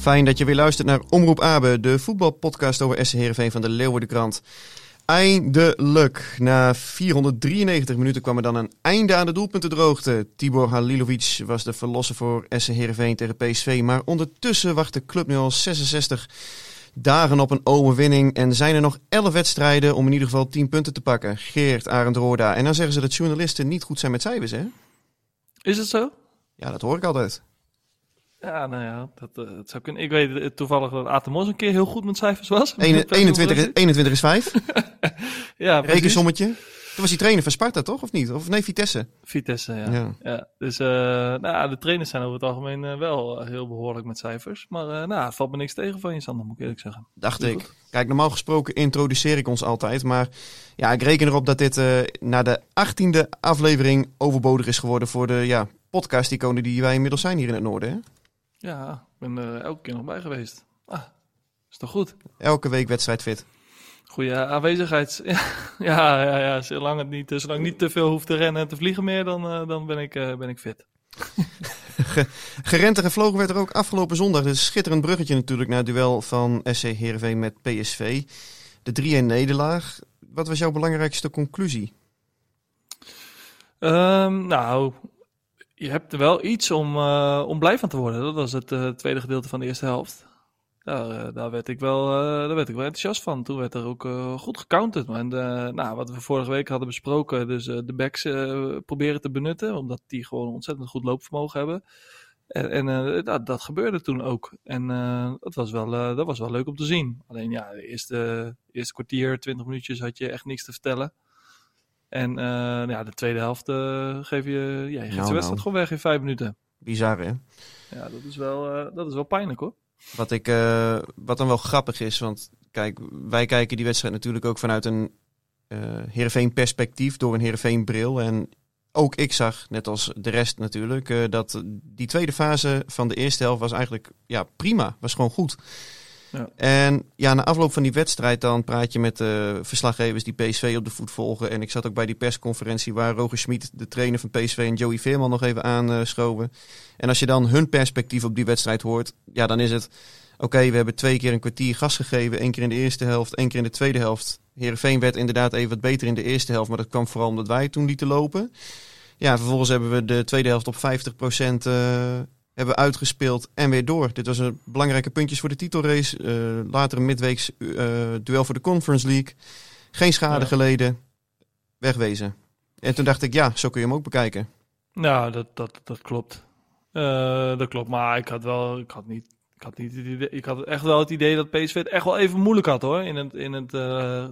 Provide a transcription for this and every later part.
Fijn dat je weer luistert naar Omroep Abe, de voetbalpodcast over SC Heerenveen van de Leeuwardenkrant. Eindelijk, na 493 minuten kwam er dan een einde aan de doelpuntendroogte. Tibor Halilovic was de verlosser voor SC Heerenveen tegen PSV, maar ondertussen wacht de club nu al 66 dagen op een overwinning en zijn er nog 11 wedstrijden om in ieder geval 10 punten te pakken. Geert, Arend Roorda. En dan zeggen ze dat journalisten niet goed zijn met cijfers, hè? Is het zo? Ja, dat hoor ik altijd. Ja, nou ja, dat, eh, dat zou kunnen. Ik weet eh, toevallig dat Atemos een keer heel goed met cijfers was. Ene- 21, is- 21 is 5. ja, precies. Rekensommetje. Toen was hij trainer van Sparta, toch? Of niet? Of nee, Vitesse. Vitesse, ja. Ja. ja. dus eh, nou, de trainers zijn over het algemeen wel heel behoorlijk met cijfers. Maar nou, het valt me niks tegen van je, Sander, moet ik eerlijk zeggen. Dacht ik. goed. Kijk, normaal gesproken introduceer ik ons altijd. Maar ja, ik reken erop dat dit na de achttiende aflevering overbodig is geworden voor de ja, podcast-iconen die wij inmiddels zijn hier in het noorden. Hè? Ja, ik ben er elke keer nog bij geweest. Ah, is toch goed? Elke week wedstrijd fit. Goede aanwezigheid. Ja, ja, ja. Zolang, het niet, zolang niet te veel hoef te rennen en te vliegen meer, dan, eh, dan ben, ik, eh, ben ik fit. Gerend en gevlogen werd er ook afgelopen zondag. Dus een schitterend bruggetje natuurlijk naar het duel van SC Heerenveen met PSV. De 3-1 nederlaag. Wat was jouw belangrijkste conclusie? Ehm, nou, je hebt wel iets om, om blij van te worden. Dat was het eh, tweede gedeelte van de eerste helft. Daar, eh, werd ik wel, daar werd ik wel enthousiast van. Toen werd er ook goed gecounterd. En nou, wat we vorige week hadden besproken, dus de backs proberen te benutten. Omdat die gewoon ontzettend goed loopvermogen hebben. En, en dat, dat gebeurde toen ook. En dat, was wel, dat was wel leuk om te zien. Alleen ja, de eerste, eerste kwartier, twintig minuutjes had je echt niks te vertellen. En eh, ja, de tweede helft eh, geef je, ja, je geeft Nou, de wedstrijd nou. gewoon weg in vijf minuten. Bizar, hè? Ja, dat is wel, eh, dat is wel pijnlijk hoor. Wat, ik, wat dan wel grappig is, want kijk, wij kijken die wedstrijd natuurlijk ook vanuit een Heerenveen perspectief, door een Heerenveen bril. En ook ik zag, net als de rest natuurlijk, dat die tweede fase van de eerste helft was eigenlijk ja, prima, was gewoon goed. Ja. En ja, na afloop van die wedstrijd dan praat je met de verslaggevers die PSV op de voet volgen. En ik zat ook bij die persconferentie waar Roger Schmid, de trainer van PSV, en Joey Veerman nog even aanschoven. En als je dan hun perspectief op die wedstrijd hoort, ja, dan is het... Oké, we hebben twee keer een kwartier gas gegeven. één keer in de eerste helft, één keer in de tweede helft. Heerenveen werd inderdaad even wat beter in de eerste helft. Maar dat kwam vooral omdat wij toen lieten lopen. Ja, vervolgens hebben we de tweede helft op 50% eh hebben uitgespeeld en weer door. Dit was een belangrijke puntjes voor de titelrace. Eh, later een midweeks eh, duel voor de Conference League. Geen schade Ja. geleden. Wegwezen. En toen dacht ik, ja, zo kun je hem ook bekijken. Nou, dat, dat, dat klopt. Eh, dat klopt, maar ik had wel, ik had niet, ik had niet ik had echt wel het idee dat PSV het echt wel even moeilijk had hoor, in het, in het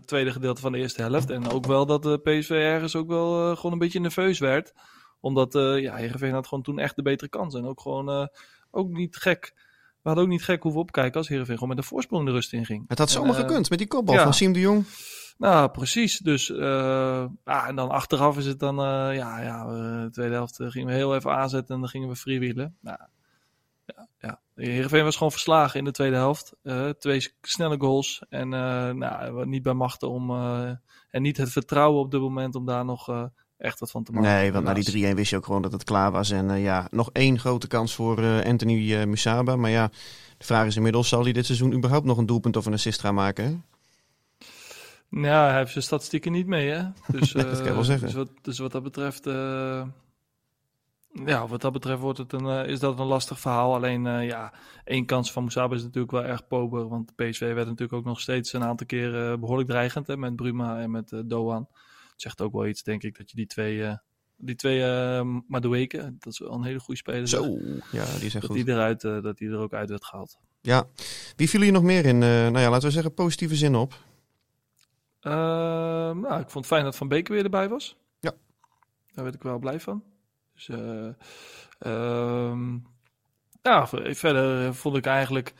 tweede gedeelte van de eerste helft. En ook wel dat de PSV ergens ook wel gewoon een beetje nerveus werd. Omdat, eh ja, Heerenveen had gewoon toen echt de betere kans. En ook gewoon, eh, ook niet gek, we hadden ook niet gek hoeven opkijken als Heerenveen gewoon met een voorsprong de rust in ging. Het had zomaar eh, gekund met die kopbal ja. van Siem de Jong. Nou, precies. Dus, ja, en dan achteraf is het dan, eh, ja, ja, de tweede helft gingen we heel even aanzetten en dan gingen we freewheelen. Nou, ja, ja. Heerenveen was gewoon verslagen in de tweede helft. Twee snelle goals en nou, niet bij machten om, en niet het vertrouwen op dit moment om daar nog echt wat van te maken. Nee, want na die 3-1 wist je ook gewoon dat het klaar was. En eh, ja, nog één grote kans voor eh, Anthony eh, Musaba. Maar ja, de vraag is inmiddels, zal hij dit seizoen überhaupt nog een doelpunt of een assist gaan maken? hè? Ja, hij heeft zijn statistieken niet mee, hè? Dus, Nee, dat kan je eh, wel zeggen. Dus wat, dus wat dat betreft, eh, ja, wat dat betreft wordt het een, is dat een lastig verhaal. Alleen, eh, ja, één kans van Moesaba is natuurlijk wel erg pober. Want PSV werd natuurlijk ook nog steeds een aantal keren eh, behoorlijk dreigend, hè? Met Bruma en met Doan. Het zegt ook wel iets, denk ik, dat je die twee, eh die twee eh Madueke, dat is wel een hele goede speler. Zo, ja, die is echt Dat goed. die, eruit, eh, dat die er ook uit werd gehaald. Ja, wie viel hier nog meer in, nou ja, laten we zeggen, positieve zin op? Nou, ik vond het fijn dat Van Beek weer erbij was. Ja. Daar werd ik wel blij van. Dus, eh, ehm, ja, verder vond ik eigenlijk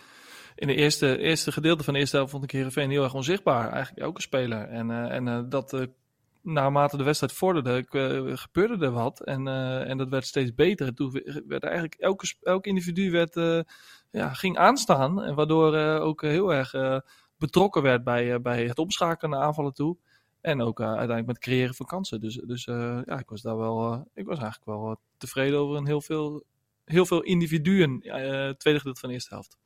in de eerste, eerste gedeelte van de eerste helft vond ik Heerenveen heel erg onzichtbaar. Eigenlijk elke speler. En, en dat naarmate de wedstrijd vorderde, eh, gebeurde er wat. En, eh, en dat werd steeds beter. En toen werd eigenlijk elke, elk individu werd, eh, ja, ging aanstaan. En waardoor ook heel erg... betrokken werd bij, bij het omschakelen naar aanvallen toe. En ook uiteindelijk met creëren van kansen. Dus, dus ja, ik was daar wel. ik was eigenlijk wel tevreden over een heel veel, heel veel individuen. tweede gedeelte van de eerste helft.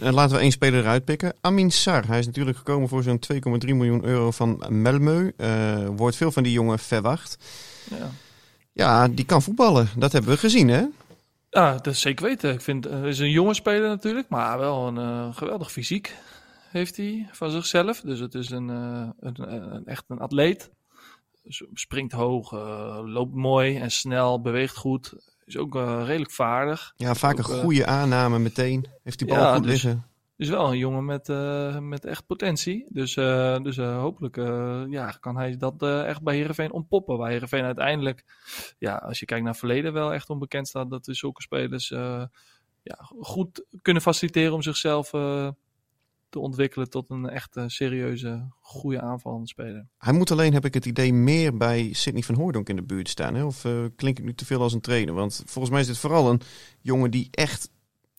En laten we één speler eruit pikken. Amin Sar, hij is natuurlijk gekomen voor zo'n 2,3 miljoen euro van Melmeu. Eh, wordt veel van die jongen verwacht. Ja. Ja, die kan voetballen. Dat hebben we gezien, hè? Ja, dat is zeker weten. Ik vind het is een jonge speler natuurlijk, maar wel een eh, geweldig fysiek heeft hij van zichzelf. Dus het is een, eh, een, een- echt een atleet. Dus springt hoog, eh, loopt mooi en snel, beweegt goed. Is ook eh, redelijk vaardig. Ja, vaak een Ook, eh, goede aanname meteen. Heeft die bal Ja, goed dus- liggen. is wel een jongen met, eh, met echt potentie. Dus, dus hopelijk ja, kan hij dat echt bij Heerenveen ontpoppen. Waar Heerenveen uiteindelijk, ja, als je kijkt naar het verleden, wel echt onbekend staat dat er zulke spelers ja, goed kunnen faciliteren om zichzelf te ontwikkelen tot een echt eh, serieuze, goede aanvallende speler. Hij moet alleen, heb ik het idee, meer bij Sidney van Hooydonk in de buurt staan. Hè? Of eh, klink ik nu te veel als een trainer? Want volgens mij is dit vooral een jongen die echt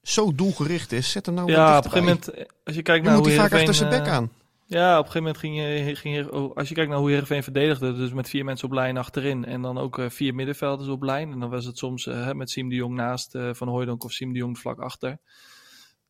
zo doelgericht is. Zet hem nou ja, op een gegeven moment, eh, als je kijkt Nu naar moet hoe hij vaak achter zijn bek aan. Ja, op een gegeven moment ging je, ging je oh, als je kijkt naar hoe Heerenveen verdedigde, dus met vier mensen op lijn achterin en dan ook vier middenvelders op lijn. En dan was het soms met Siem de Jong naast Van Hooijdonk of Siem de Jong vlak achter.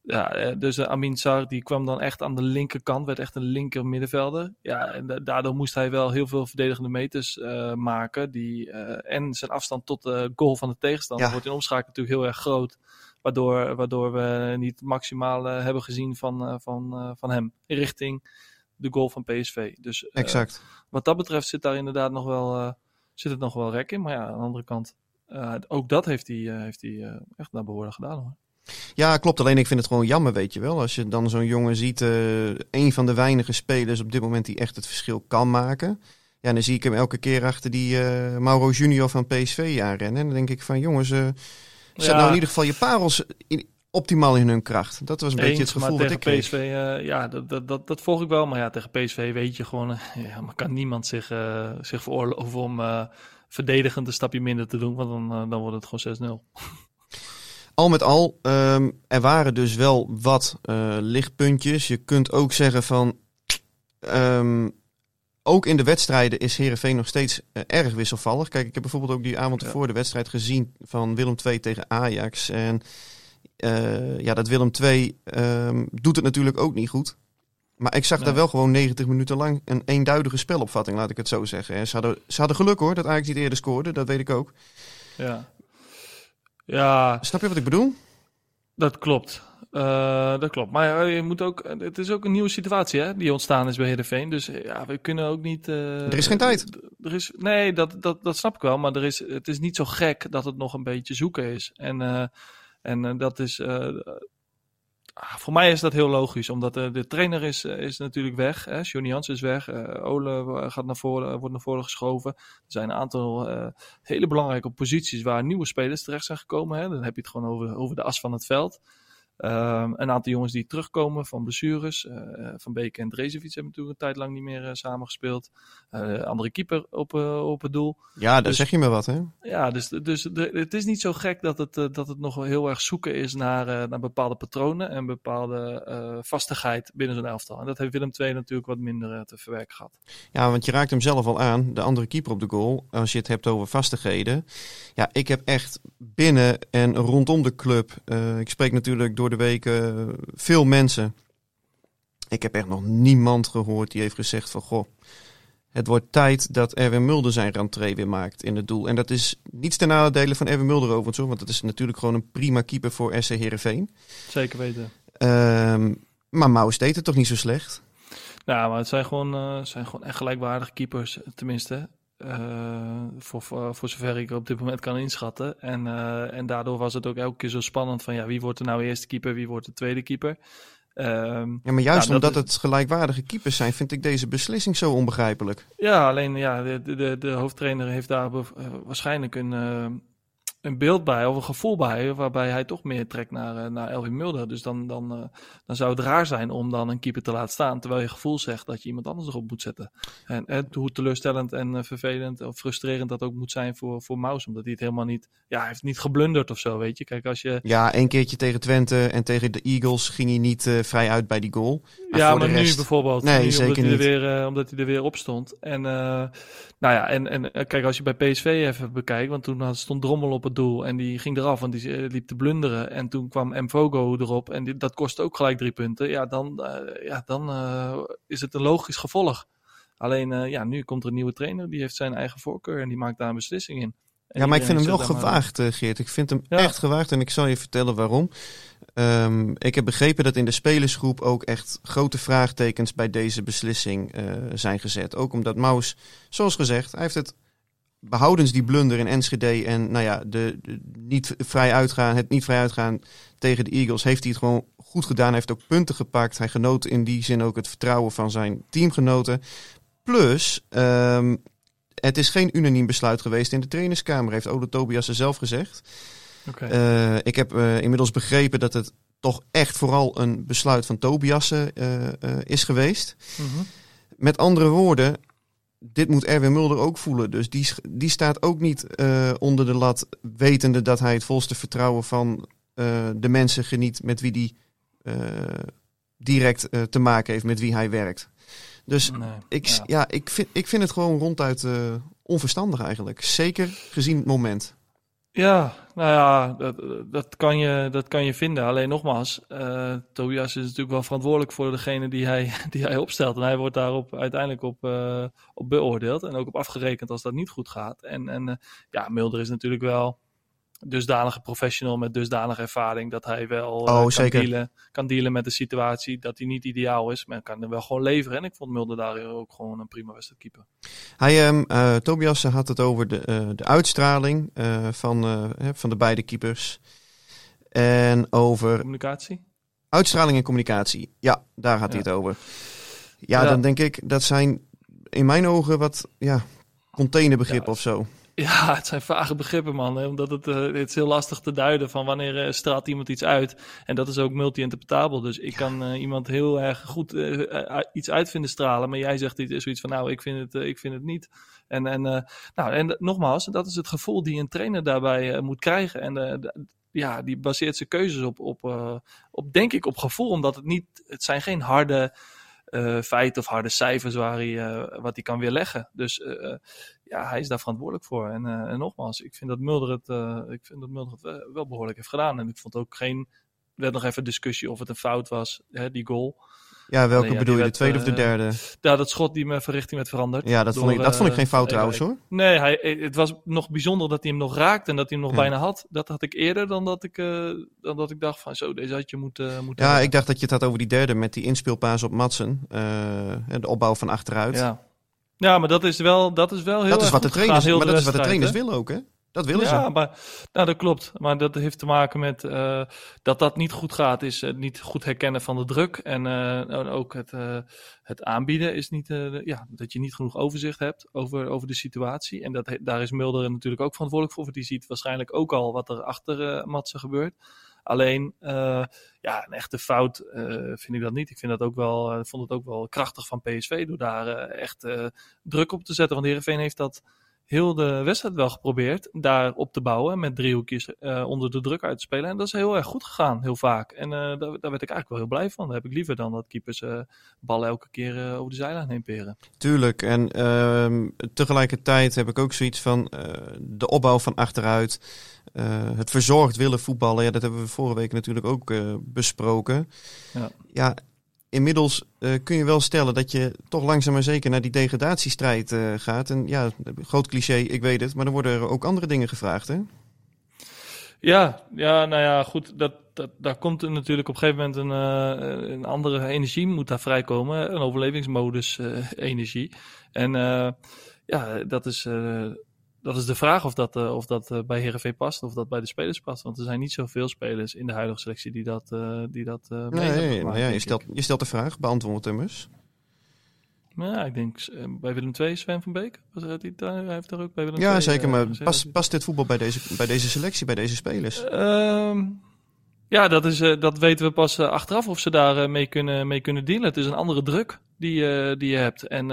Ja, eh, dus eh, Amin Sar die kwam dan echt aan de linkerkant, werd echt een linker middenvelder. Ja, en da- daardoor moest hij wel heel veel verdedigende meters eh, maken. Die, en zijn afstand tot de goal van de tegenstander Ja. wordt in omschakeling natuurlijk heel erg groot. Waardoor, waardoor we niet maximaal hebben gezien van, van, van hem richting de goal van PSV. Dus Exact. wat dat betreft zit daar inderdaad nog wel, zit het nog wel rek in. Maar ja, aan de andere kant, ook dat heeft hij, heeft hij echt naar behoren gedaan hoor. Ja, klopt. Alleen ik vind het gewoon jammer, weet je wel. Als je dan zo'n jongen ziet, eh een van de weinige spelers op dit moment die echt het verschil kan maken. Ja, dan zie ik hem elke keer achter die eh, Mauro Junior van PSV aanrennen. En dan denk ik van jongens, eh zet Ja. nou in ieder geval je parels in- optimaal in hun kracht. Dat was een beetje het gevoel wat ik kreeg. PSV, ja, dat, dat, dat, dat volg ik wel. Maar ja, tegen PSV weet je gewoon, ja, maar kan niemand zich, zich veroorloven om verdedigend een stapje minder te doen. Want dan, dan wordt het gewoon 6-0. Al met al, ehm, er waren dus wel wat eh, lichtpuntjes. Je kunt ook zeggen van... ehm, ook in de wedstrijden is Herenveen nog steeds eh, erg wisselvallig. Kijk, ik heb bijvoorbeeld ook die avond Ja. ervoor de wedstrijd gezien van Willem II tegen Ajax. En eh, ja, dat Willem II ehm, doet het natuurlijk ook niet goed. Maar ik zag daar wel gewoon 90 minuten lang een eenduidige spelopvatting, laat ik het zo zeggen. En ze hadden, ze hadden geluk hoor, dat Ajax niet eerder scoorde. Dat weet ik ook. Ja. Ja, Snap je wat ik bedoel? dat klopt. Eh, dat klopt. Maar ja, je moet ook, het is ook een nieuwe situatie hè, die ontstaan is bij Heerenveen. Dus eh, ja, we kunnen ook niet... eh, Er is geen tijd. Er is, nee, dat, dat, dat snap ik wel. Maar er is, het is niet zo gek dat het nog een beetje zoeken is. En, eh, en eh, dat is... ah, voor mij is dat heel logisch. Omdat eh, de trainer is, eh, is natuurlijk weg. Hè? Johnny Jans is weg. eh Ole gaat naar voren, wordt naar voren geschoven. Er zijn een aantal hele belangrijke posities waar nieuwe spelers terecht zijn gekomen. Hè? Dan heb je het gewoon over, over de as van het veld. Ehm, een aantal jongens die terugkomen van blessures. Eh, van Beek en Drezevic hebben natuurlijk een tijd lang niet meer eh, samengespeeld. Eh, andere keeper op, eh, op het doel. Ja, daar Dus- zeg je me wat, hè? Ja, dus, dus de, het is niet zo gek dat het, eh, dat het nog wel heel erg zoeken is naar, eh, naar bepaalde patronen en bepaalde eh, vastigheid binnen zo'n elftal. En dat heeft Willem II natuurlijk wat minder eh, te verwerken gehad. Ja, want je raakt hem zelf al aan, de andere keeper op de goal. Als je het hebt over vastigheden. Ja, ik heb echt binnen en rondom de club. eh, ik spreek natuurlijk door de week eh, veel mensen. Ik heb echt nog niemand gehoord die heeft gezegd van goh. Het wordt tijd dat Erwin Mulder zijn rentree weer maakt in het doel. En dat is niets ten nadele van Erwin Mulder overigens, hoor, want dat is natuurlijk gewoon een prima keeper voor SC Heerenveen. Zeker weten. Ehm maar Maus deed het toch niet zo slecht? Nou, maar het zijn gewoon, eh, zijn gewoon echt gelijkwaardige keepers, tenminste. Eh, voor, voor, voor zover ik op dit moment kan inschatten. En, eh, en daardoor was het ook elke keer zo spannend van ja, wie wordt er nou eerste keeper, wie wordt de tweede keeper. Ehm, Ja, maar juist omdat is- het gelijkwaardige keepers zijn, vind ik deze beslissing zo onbegrijpelijk. Ja, alleen ja, de, de, de hoofdtrainer heeft daar eh, waarschijnlijk een, een beeld bij of een gevoel bij, waarbij hij toch meer trekt naar, eh, naar Elvin Mulder. Dus dan, dan, eh, dan zou het raar zijn om dan een keeper te laten staan, terwijl je gevoel zegt dat je iemand anders erop moet zetten. En eh, hoe teleurstellend en eh, vervelend of frustrerend dat ook moet zijn voor, voor Maus, omdat hij het helemaal niet, ja, hij heeft niet geblunderd of zo, weet je. Kijk, als je, Ja, een keertje tegen Twente en tegen de Eagles ging hij niet vrij uit bij die goal. Maar ja, voor maar de nu bijvoorbeeld. Nee, nu, zeker omdat, hij er niet. weer, omdat hij er weer op stond. En, nou ja, en, en kijk, als je bij PSV even bekijkt, want toen had- stond Drommel op het doel en die ging eraf, want die eh, liep te blunderen. En toen kwam Mvogo erop en die, dat kostte ook gelijk drie punten. Ja, dan, eh, ja, dan eh, is het een logisch gevolg. Alleen, ja, nu komt er een nieuwe trainer, die heeft zijn eigen voorkeur en die maakt daar een beslissing in. En Ja, maar ik vind hem wel maar- gewaagd, Geert. Ik vind hem Ja. echt gewaagd en ik zal je vertellen waarom. Ehm, ik heb begrepen dat in de spelersgroep ook echt grote vraagtekens bij deze beslissing zijn gezet. Ook omdat Maus, zoals gezegd, hij heeft het behoudens die blunder in Enschede en nou ja, de, de niet vrij uitgaan, het niet vrij uitgaan tegen de Eagles, heeft hij het gewoon goed gedaan. Hij heeft ook punten gepakt. Hij genoot in die zin ook het vertrouwen van zijn teamgenoten. Plus, ehm, het is geen unaniem besluit geweest in de trainerskamer, heeft Ole Tobias er zelf gezegd. Eh, ik heb eh, inmiddels begrepen dat het toch echt vooral een besluit van Tobiasen eh, eh, is geweest. Mhm. Met andere woorden, dit moet Erwin Mulder ook voelen. Dus die, die staat ook niet eh, onder de lat, wetende dat hij het volste vertrouwen van eh, de mensen geniet met wie die eh, direct te maken heeft, met wie hij werkt. Dus Nee, ik, ja. ja. ik, vind, ik vind het gewoon ronduit onverstandig eigenlijk. Zeker gezien het moment. Ja, nou ja, dat, dat, kan, je, dat kan je vinden. Alleen nogmaals, eh, Tobias is natuurlijk wel verantwoordelijk voor degene die hij, die hij opstelt. En hij wordt daarop uiteindelijk op, op beoordeeld en ook op afgerekend als dat niet goed gaat. En, en eh, ja, Mulder is natuurlijk wel dusdanige professional met dusdanige ervaring dat hij wel eh, Oh, kan, zeker. dealen, kan dealen met de situatie dat hij niet ideaal is, maar kan er wel gewoon leveren. En ik vond Mulder daar ook gewoon een prima wedstrijd keeper. Hij, eh, Tobias had het over de, eh, de uitstraling van, van de beide keepers. En over Communicatie? uitstraling en communicatie. Ja, daar had hij het over. Ja, Ja. dan denk ik, dat zijn in mijn ogen wat ja, containerbegrippen Ja. of zo. Ja, het zijn vage begrippen, man. Hè? Omdat het, eh, het is heel lastig te duiden van wanneer eh, straalt iemand iets uit. En dat is ook multi-interpretabel. Dus ik kan eh, iemand heel erg goed iets uit vinden stralen. Maar jij zegt iets, zoiets van, nou, ik vind het, ik vind het niet. En, en, nou, en nogmaals, dat is het gevoel die een trainer daarbij moet krijgen. En ja, die baseert zijn keuzes op, op, op, denk ik, op gevoel. Omdat het niet, het zijn geen harde feiten of harde cijfers waar hij, wat hij kan weerleggen. Dus ja, hij is daar verantwoordelijk voor. En, eh, en nogmaals, ik vind dat Mulder het, eh, ik vind dat Mulder het wel, behoorlijk heeft gedaan. En ik vond ook geen. Er werd nog even discussie of het een fout was, hè, die goal. Ja, welke Nee, ja, bedoel je? De tweede of de eh, derde? Ja, dat schot die me van richting werd veranderd. Ja, dat, vond ik, dat vond ik geen fout trouwens hoor. Nee, hij, het was nog bijzonder dat hij hem nog raakte en dat hij hem nog Ja. bijna had. Dat had ik eerder dan dat ik, dan dat ik dacht van zo, deze had je moeten, moeten Ja, hebben. ik dacht dat je het had over die derde met die inspeelpaas op Matsen. eh, de opbouw van achteruit. Ja. Ja, maar dat is wel, dat is wel heel dat is wat de trainers, gegaan, maar dat is wat de trainers hè? willen ook, hè? Dat willen ja, ze. maar nou, dat klopt. Maar dat heeft te maken met eh, dat dat niet goed gaat, is het niet goed herkennen van de druk. En, eh, ook het, eh, het aanbieden is niet, eh, ja, dat je niet genoeg overzicht hebt over, over de situatie. En dat, daar is Mulder natuurlijk ook verantwoordelijk voor. Want die ziet waarschijnlijk ook al wat er achter eh Matsen gebeurt. Alleen, eh, ja, een echte fout eh, vind ik dat niet. Ik vind dat ook wel, eh, vond het ook wel krachtig van PSV door daar echt druk op te zetten. Want Heerenveen heeft dat heel de wedstrijd wel geprobeerd daar op te bouwen. Met driehoekjes eh, onder de druk uit te spelen. En dat is heel erg goed gegaan, heel vaak. En eh, daar, daar werd ik eigenlijk wel heel blij van. Dat heb ik liever dan dat keepers eh, ballen elke keer over de zijlijn heen peren. Tuurlijk. En ehm, tegelijkertijd heb ik ook zoiets van de opbouw van achteruit. het verzorgd willen voetballen. Ja, dat hebben we vorige week natuurlijk ook besproken. Ja. ja, inmiddels eh, kun je wel stellen dat je toch langzaam maar zeker naar die degradatiestrijd eh, gaat. En ja, groot cliché, ik weet het. Maar dan worden er ook andere dingen gevraagd, hè? Ja, ja, nou ja, goed. Dat, dat, daar komt natuurlijk op een gegeven moment een, eh, een andere energie moet daar vrijkomen. Een overlevingsmodus energie. En ja, dat is, dat is de vraag of dat, eh, of dat eh, bij Heerenveen past. Of dat bij de spelers past. Want er zijn niet zoveel spelers in de huidige selectie die dat, eh die dat Nee, gemaakt, nou ja, je, stelt, je stelt de vraag, beantwoord hem eens. Ja, ik denk bij Willem II, Sven van Beek. Was die, hij heeft daar ook bij Willem Ja, II, zeker. Maar past, past dit voetbal bij deze, bij deze selectie, bij deze spelers? Ehm, ja, dat, is, dat weten we pas achteraf of ze daar mee, kunnen, mee kunnen dealen. Het is een andere druk die, die je hebt. En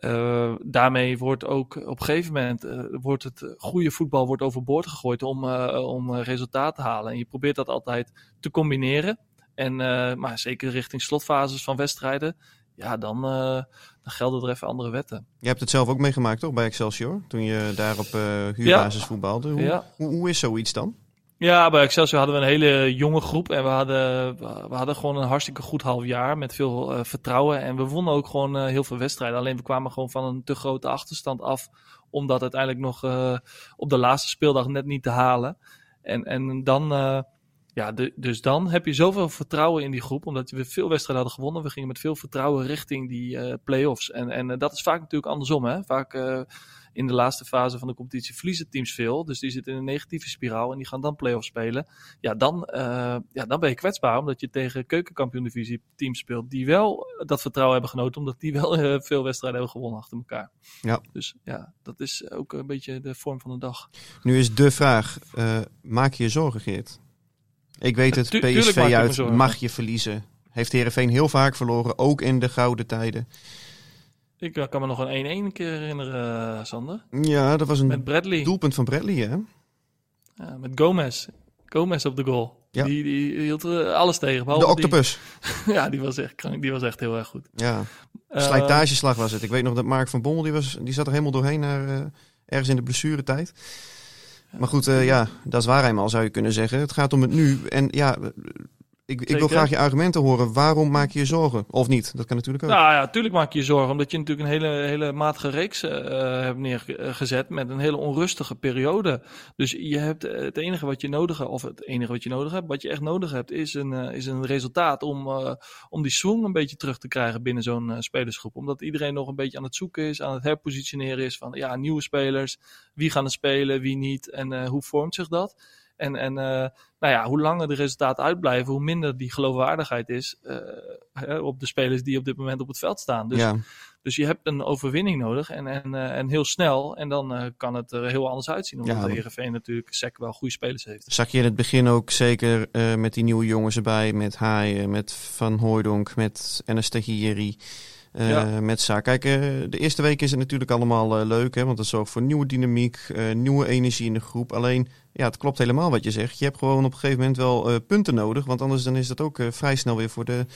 eh, daarmee wordt ook op een gegeven moment eh, wordt het goede voetbal wordt overboord gegooid om, eh, om resultaat te halen. En je probeert dat altijd te combineren. En, maar zeker richting slotfases van wedstrijden, ja, dan, dan gelden er even andere wetten. Je hebt het zelf ook meegemaakt, toch, bij Excelsior? Toen je daar op huurbasis voetbalde. Hoe, Ja. hoe, hoe is zoiets dan? Ja, bij Excelsior hadden we een hele jonge groep. En we hadden, we hadden gewoon een hartstikke goed half jaar met veel eh, vertrouwen. En we wonnen ook gewoon eh, heel veel wedstrijden. Alleen we kwamen gewoon van een te grote achterstand af. Om dat uiteindelijk nog eh, op de laatste speeldag net niet te halen. En, en dan, ja, de, dus dan heb je zoveel vertrouwen in die groep. Omdat we veel wedstrijden hadden gewonnen. We gingen met veel vertrouwen richting die eh play-offs. En, en eh, dat is vaak natuurlijk andersom. Hè? Vaak eh, in de laatste fase van de competitie verliezen teams veel. Dus die zitten in een negatieve spiraal en die gaan dan play-offs spelen. Ja, dan, ja, dan ben je kwetsbaar omdat je tegen keukenkampioen-divisie teams speelt die wel dat vertrouwen hebben genoten, omdat die wel veel wedstrijden hebben gewonnen achter elkaar. Ja. Dus ja, dat is ook een beetje de vorm van de dag. Nu is de vraag, maak je je zorgen, Geert? Ik weet het, Tu- PSV uit zorgen. mag je verliezen. Heeft Heerenveen heel vaak verloren, ook in de gouden tijden. Ik eh, kan me nog een 1-1 een keer herinneren, eh, Sander. Ja, dat was een doelpunt van Bradley, hè? Ja, met Gomez. Gomez op de goal. Ja. Die, die hield eh, alles tegen. De die- octopus. ja, die was, echt, krank- die was echt heel erg goed. Ja, slijtageslag was het. Ik weet nog dat Mark van Bommel, die, was, die zat er helemaal doorheen naar ergens in de blessuretijd. Maar goed, eh, ja, dat is waar eenmaal zou je kunnen zeggen. Het gaat om het nu. En ja, ik, ik wil graag je argumenten horen. Waarom maak je je zorgen? Of niet? Dat kan natuurlijk ook. Nou ja, tuurlijk maak je je zorgen. Omdat je natuurlijk een hele, hele matige reeks eh, hebt neergezet. Met een hele onrustige periode. Dus je hebt eh, het enige wat je nodig hebt. Of het enige wat je nodig hebt. Wat je echt nodig hebt. Is een, eh, is een resultaat. Om, om die swing een beetje terug te krijgen binnen zo'n spelersgroep. Omdat iedereen nog een beetje aan het zoeken is. Aan het herpositioneren is. Van ja, nieuwe spelers. Wie gaan er spelen? Wie niet? En hoe vormt zich dat? En, en eh, nou ja, hoe langer de resultaten uitblijven, hoe minder die geloofwaardigheid is eh, hè, op de spelers die op dit moment op het veld staan. Dus, ja. dus je hebt een overwinning nodig en, en, eh, en heel snel. En dan kan het er heel anders uitzien. Omdat Ja, de Heerenveen natuurlijk SEC wel goede spelers heeft. Zag je in het begin ook zeker met die nieuwe jongens erbij. Met Haaien, met Van Hooijdonk, met eh, Ja. met. Kijk, eh, de eerste week is het natuurlijk allemaal eh, leuk. Hè, want dat zorgt voor nieuwe dynamiek, eh, nieuwe energie in de groep. Alleen, ja, het klopt helemaal wat je zegt. Je hebt gewoon op een gegeven moment wel eh, punten nodig. Want anders dan is dat ook eh, vrij snel weer voor de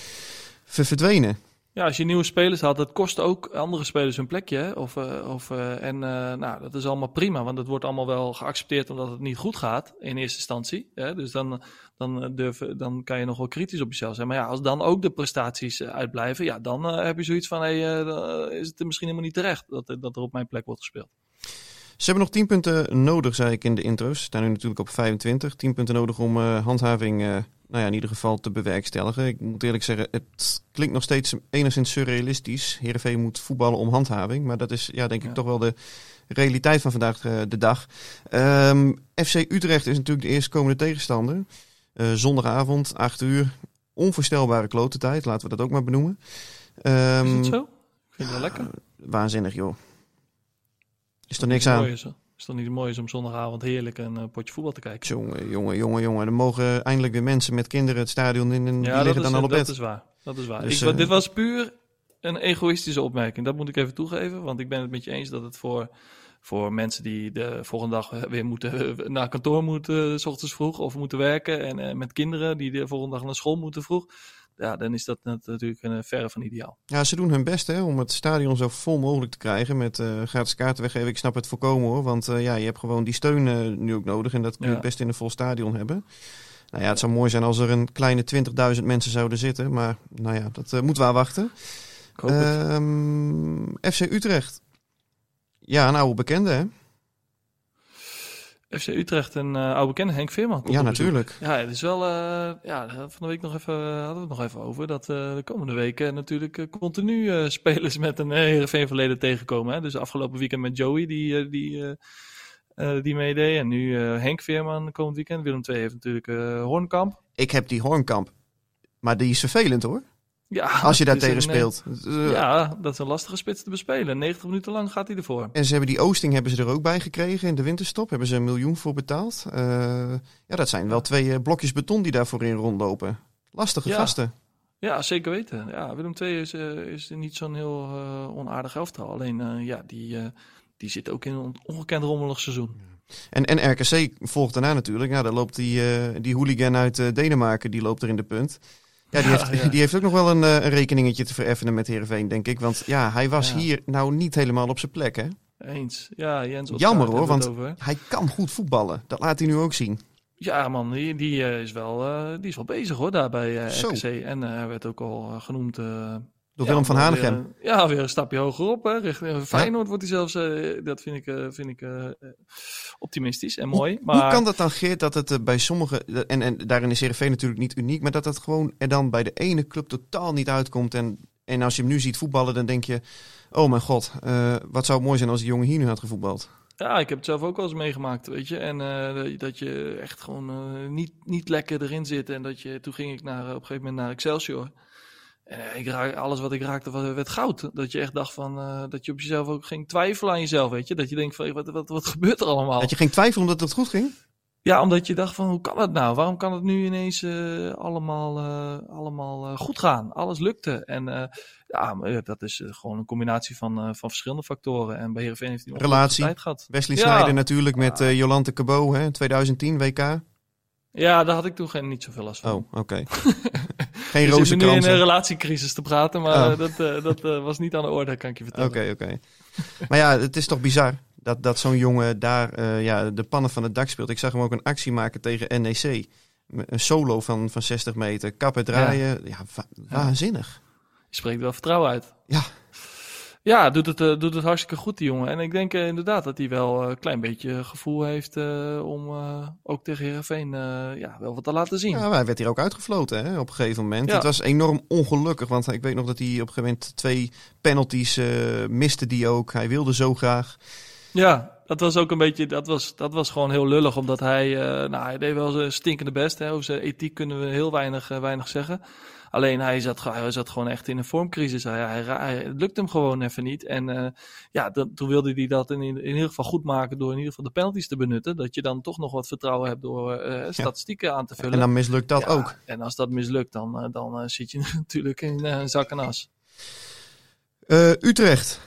ver- verdwenen. Ja, als je nieuwe spelers had, dat kost ook andere spelers hun plekje. hè. Of, eh, of, eh, en eh, nou, dat is allemaal prima, want het wordt allemaal wel geaccepteerd omdat het niet goed gaat in eerste instantie. Hè. Dus dan, dan, durf, dan kan je nog wel kritisch op jezelf zijn. Maar ja, als dan ook de prestaties uitblijven, ja, dan heb je zoiets van, hey, eh, dan is het misschien helemaal niet terecht dat, dat er op mijn plek wordt gespeeld. Ze hebben nog 10 punten nodig, zei ik in de intro's. Ze staan nu natuurlijk op 25. 10 punten nodig om eh, handhaving eh, nou ja, in ieder geval te bewerkstelligen. Ik moet eerlijk zeggen, het klinkt nog steeds enigszins surrealistisch. Heerenveen moet voetballen om handhaving. Maar dat is ja, denk ik toch wel de realiteit van vandaag eh, de dag. Ehm, FC Utrecht is natuurlijk de eerstkomende tegenstander. Zondagavond, 8 uur. Onvoorstelbare klote tijd, laten we dat ook maar benoemen. Ehm, Is het zo? Ik vind het wel lekker. Waanzinnig, joh. Is er niks aan. Is? Is toch niet mooi om zondagavond heerlijk een eh, potje voetbal te kijken? Jongen, jongen, jongen, jongen. Er mogen eindelijk weer mensen met kinderen het stadion in en die dat liggen is, dan al op dat bed. is waar. Dat is waar. Dus, ik, eh, dit was puur een egoïstische opmerking. Dat moet ik even toegeven. Want ik ben het met je eens dat het voor, voor mensen die de volgende dag weer moeten, naar kantoor moeten, s ochtends vroeg, of moeten werken. En eh, met kinderen die de volgende dag naar school moeten vroeg. Ja, dan is dat natuurlijk een verre van ideaal. Ja, ze doen hun best hè, om het stadion zo vol mogelijk te krijgen met eh, gratis kaarten weggeven. Ik snap het volkomen hoor, want eh, ja, je hebt gewoon die steun eh, nu ook nodig en dat kun je Ja. best in een vol stadion hebben. Nou ja, het zou mooi zijn als er een kleine 20.000 mensen zouden zitten, maar nou ja, dat eh, moeten we afwachten. Ik hoop het. Ehm, FC Utrecht. Ja, een oude bekende hè? FC Utrecht en eh oude bekende Henk Veerman. Ja, natuurlijk. Ja, het is wel. eh, ja, van de week nog even, hadden we het nog even over. Dat eh, de komende weken natuurlijk eh, continu eh, spelers met een Heerenveen verleden tegenkomen. Hè? Dus afgelopen weekend met Joey, die, eh, die, eh, eh, die meedeed. En nu eh, Henk Veerman komend weekend. Willem II heeft natuurlijk eh Hornkamp. Ik heb die Hornkamp, maar die is vervelend hoor, Ja, als je daar tegen eh, speelt. Ja, dat is een lastige spits te bespelen. 90 minuten lang gaat hij ervoor. En ze hebben die Oosting hebben ze er ook bij gekregen in de winterstop. Hebben ze een miljoen voor betaald. Eh, ja, dat zijn wel twee eh, blokjes beton die daarvoor in rondlopen. Lastige Ja. gasten. Ja, zeker weten. Ja, Willem II is, is niet zo'n heel onaardig elftal. Alleen, ja, die, die zit ook in een ongekend rommelig seizoen. En, en RKC volgt daarna natuurlijk. Ja, daar loopt die, die hooligan uit Denemarken, die loopt er in de punt. Ja, die, Ja, heeft, ja. die heeft ook nog wel een, eh, een rekeningetje te vereffenen met Heerenveen, denk ik. Want ja, hij was Ja. hier nou niet helemaal op zijn plek, hè? Eens. Ja, Jens Jammer, hoor, want- over. Hij kan goed voetballen. Dat laat hij nu ook zien. Ja, man, die, die, eh, is wel, eh, die is wel bezig hoor, daar bij. RKC. En hij werd ook al genoemd... eh, Door Willem van Hanegem. eh, ja, weer een stapje hoger op. Hè. Richting Feyenoord wordt hij zelfs... eh, dat vind ik, eh, vind ik eh, eh, optimistisch en mooi. maar Hoe kan dat dan, Geert, dat het eh, bij sommigen... En, en daarin is Heerenveen natuurlijk niet uniek... maar dat het gewoon er dan bij de ene club totaal niet uitkomt. En, en als je hem nu ziet voetballen, dan denk je... Oh mijn god, eh, wat zou het mooi zijn als die jongen hier nu had gevoetbald. Ja, ik heb het zelf ook wel eens meegemaakt, weet je. En eh, dat- dat je echt gewoon eh, niet, niet lekker erin zit. En dat je, toen ging ik naar, op een gegeven moment naar Excelsior. En eh, ik raak, alles wat ik raakte werd goud. Dat je echt dacht van, eh, dat je op jezelf ook ging twijfelen aan jezelf, weet je. Dat je denkt van, wat, wat, wat gebeurt er allemaal? Dat je geen twijfel omdat het goed ging? Ja, omdat je dacht van, hoe kan het nou? Waarom kan het nu ineens eh, allemaal, allemaal goed gaan? Alles lukte. En ja, dat is gewoon een combinatie van, van verschillende factoren. En bij Heerenveen heeft hij nog Relatie. tijd gehad. Wesley Ja. Sneijder natuurlijk met Jolante Cabot, hè, 2010 WK. Ja, daar had ik toen geen, niet zoveel last van. Oh, oké. geen zitten nu in een relatiecrisis te praten, maar Oh. eh, dat, eh, dat eh, was niet aan de orde, kan ik je vertellen. Oké, oké. Maar ja, het is toch bizar dat, dat zo'n jongen daar ja, de pannen van het dak speelt. Ik zag hem ook een actie maken tegen NEC. Een solo van, van 60 meter, kappen draaien. Ja, wa- waanzinnig. Je spreekt wel vertrouwen uit. Ja. Ja, doet het, eh, doet het hartstikke goed, die jongen. En ik denk eh, inderdaad dat hij wel eh, een klein beetje gevoel heeft om ook tegen Heerenveen eh, ja, wel wat te laten zien. Ja, maar hij werd hier ook uitgefloten hè, op een gegeven moment. Ja. Het was enorm ongelukkig, want ik weet nog dat hij op een gegeven moment twee penalties miste die ook. Hij wilde zo graag. Ja, dat was ook een beetje, dat was, dat was gewoon heel lullig, omdat hij, nou, hij deed wel zijn stinkende best. Hè. Over zijn ethiek kunnen we heel weinig, weinig zeggen. Alleen hij zat, hij zat gewoon echt in een vormcrisis. Hij, hij, hij- het lukte hem gewoon even niet. En eh, ja, toen wilde hij dat in, in ieder geval goed maken door in ieder geval de penalties te benutten. Dat je dan toch nog wat vertrouwen hebt door eh, statistieken aan te vullen. En dan mislukt dat Ja, ook. En als dat mislukt, dan, eh, dan eh, zit je natuurlijk in eh, een zak en as. Eh, Utrecht.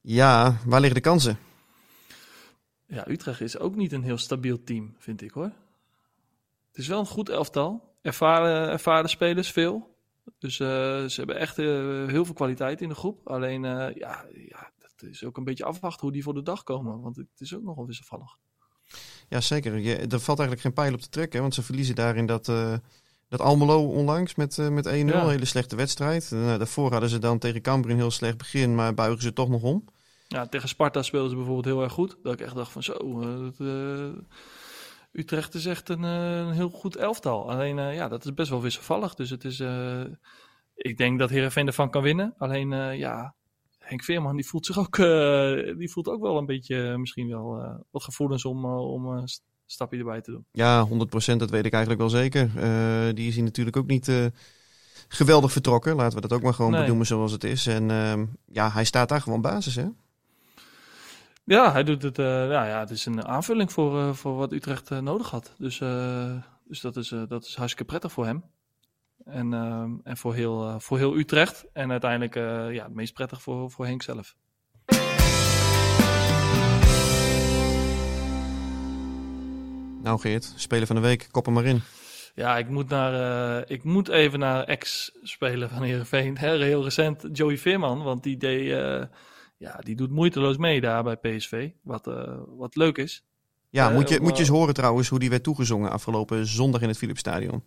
Ja, waar liggen de kansen? Ja, Utrecht is ook niet een heel stabiel team, vind ik hoor. Het is wel een goed elftal. Ervaren, ervaren spelers, veel. Dus eh, ze hebben echt eh, heel veel kwaliteit in de groep. Alleen, eh, ja, ja, dat is ook een beetje afwachten hoe die voor de dag komen. Want het is ook nogal wisselvallig. Ja, zeker. Je, er valt eigenlijk geen pijl op te trekken, want ze verliezen daarin dat, dat Almelo onlangs met, met 1-0. Ja. Een hele slechte wedstrijd. Daarvoor hadden ze dan tegen Cambuur een heel slecht begin, maar buigen ze toch nog om. Ja, tegen Sparta speelden ze bijvoorbeeld heel erg goed. Dat ik echt dacht van zo, dat, Utrecht is echt een, eh, een heel goed elftal. Alleen eh, ja, dat is best wel wisselvallig. Dus het is, eh, ik denk dat Heerenveen ervan kan winnen. Alleen ja, Henk Veerman die voelt zich ook, die voelt ook wel een beetje misschien wel wat gevoelens om, om een st- stapje erbij te doen. Ja, 100% dat weet ik eigenlijk wel zeker. Die is hier natuurlijk ook niet geweldig vertrokken. Laten we dat ook maar gewoon Nee. benoemen zoals het is. En ehm, ja, hij staat daar gewoon basis, hè? Ja, hij doet het. nou ja, het is een aanvulling voor, eh, voor wat Utrecht eh, nodig had. Dus, dus dat, is, dat is hartstikke prettig voor hem. En, en voor, heel, voor heel Utrecht. En uiteindelijk ja, het meest prettig voor, voor Henk zelf. Nou Geert, speler van de week, kop er maar in. Ja, ik moet, naar, ik moet even naar ex-speler van Heerenveen. Hè, heel recent, Joey Veerman. Want die, deed, ja, die doet moeiteloos mee daar bij PSV. Wat, eh, wat leuk is. Ja, Eh, moet, je, moet je eens horen trouwens hoe die werd toegezongen afgelopen zondag in het Philipsstadion.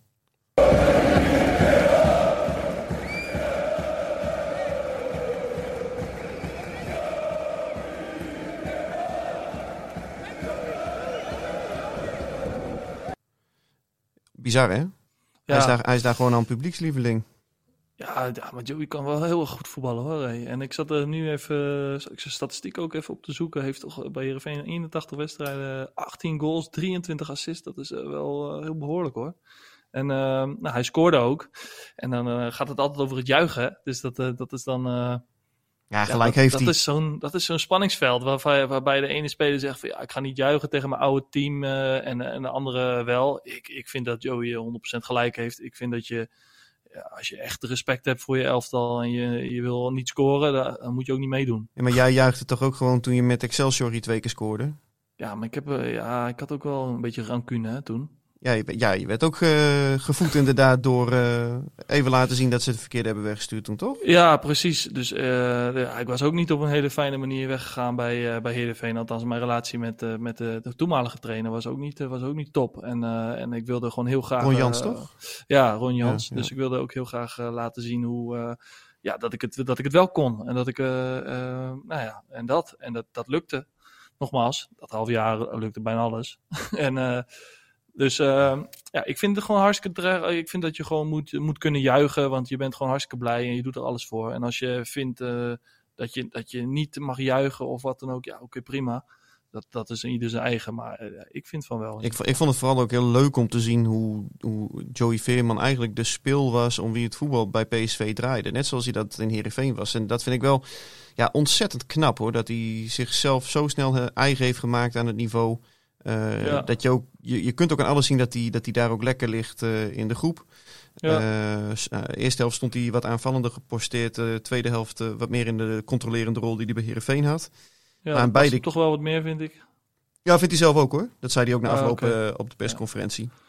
Bizar hè? Hij, is daar, hij is daar gewoon een publiekslieveling. Ja, ja, maar Joey kan wel heel erg goed voetballen hoor. En ik zat er nu even, ik zijn statistiek ook even op te zoeken. Hij heeft toch bij Heerenveen 81 wedstrijden, 18 goals, 23 assists. Dat is eh, wel eh, heel behoorlijk hoor. En eh, nou, hij scoorde ook. En dan eh, gaat het altijd over het juichen. Dus dat, eh, dat is dan... eh, Ja, ja, gelijk dat, heeft dat hij. Is zo'n, dat is zo'n spanningsveld waarvan, waarbij de ene speler zegt van ja, ik ga niet juichen tegen mijn oude team eh, en, en de andere wel. Ik, ik vind dat Joey 100% gelijk heeft. Ik vind dat je, ja, als je echt respect hebt voor je elftal en je, je wil niet scoren, dan, dan moet je ook niet meedoen. Ja, maar jij juichte toch ook gewoon toen je met Excelsior die twee keer scoorde? Ja, maar ik, heb, eh, ja, ik had ook wel een beetje rancune hè, toen. Ja, je, ja, je werd ook eh, gevoed inderdaad door eh, even laten zien dat ze het verkeerde hebben weggestuurd toen, toch? Ja, precies. Dus eh, ja, ik was ook niet op een hele fijne manier weggegaan bij, bij Heerenveen. Althans, mijn relatie met, met de, de toenmalige trainer was ook niet, was ook niet top. En, en ik wilde gewoon heel graag... Ron Jans, toch? Ja, Ron Jans. Ja, ja. Dus ik wilde ook heel graag laten zien hoe... ja, dat ik, het, dat ik het wel kon. En dat ik... nou ja, en dat. En dat, dat lukte. Nogmaals, dat half jaar lukte bijna alles. en... dus eh, ja, ik vind het gewoon hartstikke terecht. Ik vind dat je gewoon moet, moet kunnen juichen, want je bent gewoon hartstikke blij en je doet er alles voor. En als je vindt eh, dat, je, dat je niet mag juichen of wat dan ook, ja, oké, prima. Dat, dat is ieder zijn eigen, maar eh, ik vind van wel. Ik, ik vond het vooral ook heel leuk om te zien hoe, hoe Joey Veerman eigenlijk de speel was om wie het voetbal bij PSV draaide. Net zoals hij dat in Heerenveen was. En dat vind ik wel ja, ontzettend knap hoor. Dat hij zichzelf zo snel eh, eigen heeft gemaakt aan het niveau. Eh, Ja. dat je, ook, je, je kunt ook aan alles zien dat hij, dat hij daar ook lekker ligt eh, in de groep. Ja. Eh, eh, eerste helft stond hij wat aanvallender geposteerd. eh, tweede helft wat meer in de controlerende rol die hij bij Heerenveen had. ja, maar beide- toch wel wat meer, vind ik. Ja, vindt hij zelf ook hoor. Dat zei hij ook na Ah, afloop op de persconferentie. Ja,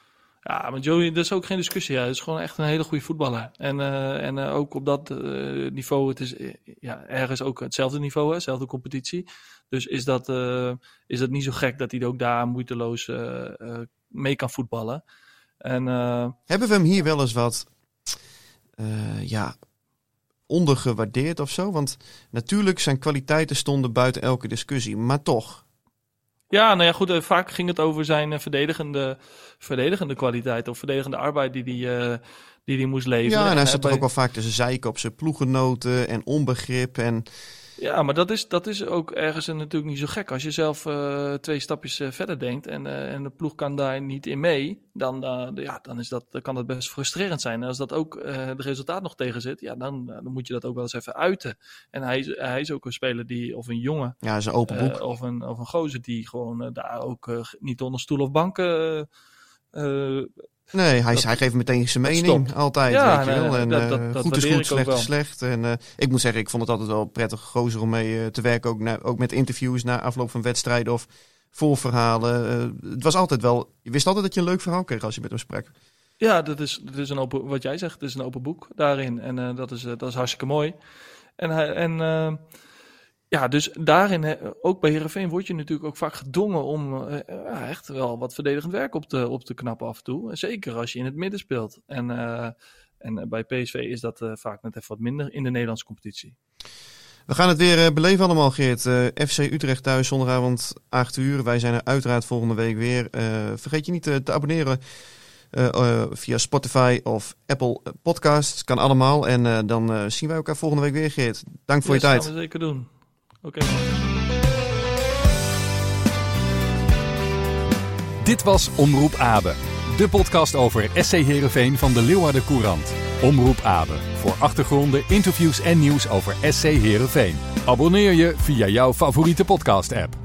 maar Joey, dat is ook geen discussie. Hij is gewoon echt een hele goede voetballer. En, eh, en eh, ook op dat eh, niveau, het is ja, ergens ook hetzelfde niveau, hè, dezelfde competitie. Dus is dat, is dat niet zo gek dat hij ook daar moeiteloos mee kan voetballen. En Hebben we hem hier wel eens wat ja, ondergewaardeerd of zo? Want natuurlijk zijn kwaliteiten stonden buiten elke discussie, maar toch. Ja, nou ja, goed, eh, vaak ging het over zijn eh, verdedigende, verdedigende kwaliteit of verdedigende arbeid die hij eh, die die moest leveren. Ja, en hij zat toch ook wel vaak tussen zeiken op zijn ploegenoten en onbegrip. En Ja, maar dat is, dat is ook ergens een- natuurlijk niet zo gek. Als je zelf eh, twee stapjes eh, verder denkt en, eh, en de ploeg kan daar niet in mee, dan, ja, dan, is dat, dan kan dat best frustrerend zijn. En als dat ook de resultaat nog tegen zit, ja, dan, dan moet je dat ook wel eens even uiten. En hij, is- hij is ook een speler die, of een jongen, ja, zijn open boek. of, een, of een gozer die gewoon daar ook niet onder stoel of banken nee, hij, dat- hij geeft meteen zijn mening, stopt. altijd. Ja, weet je wel. En, dat- eh, dat- goed is goed, slecht is slecht. En eh, ik moet zeggen, ik vond het altijd wel prettig gozer om mee eh, te werken. Ook, na, ook met interviews na afloop van wedstrijden of voorverhalen. Het was altijd wel, je wist altijd dat je een leuk verhaal kreeg als je met hem sprak. Ja, dat is, dat is een open, wat jij zegt, het is een open boek daarin. En dat, is, dat is hartstikke mooi. En, hij- en ja, dus daarin, eh, ook bij Herenveen, word je natuurlijk ook vaak gedwongen om eh, ja, echt wel wat verdedigend werk op te, op te knappen af en toe. Zeker als je in het midden speelt. En, eh, en bij PSV is dat eh, vaak net even wat minder in de Nederlandse competitie. We gaan het weer eh, beleven allemaal, Geert. Eh, FC Utrecht thuis, zondagavond 8 uur. Wij zijn er uiteraard volgende week weer. Eh, vergeet je niet eh, te abonneren eh, eh, via Spotify of Apple Podcasts. Kan allemaal. En eh, dan eh, zien wij elkaar volgende week weer, Geert. Dank voor Yes, je tijd. gaan we zeker doen. Oké. Dit was Omroep Abe. de podcast over SC Heerenveen van de Leeuwarden Courant. Omroep Abe, voor achtergronden, interviews en nieuws over SC Heerenveen. Abonneer je via jouw favoriete podcast-app.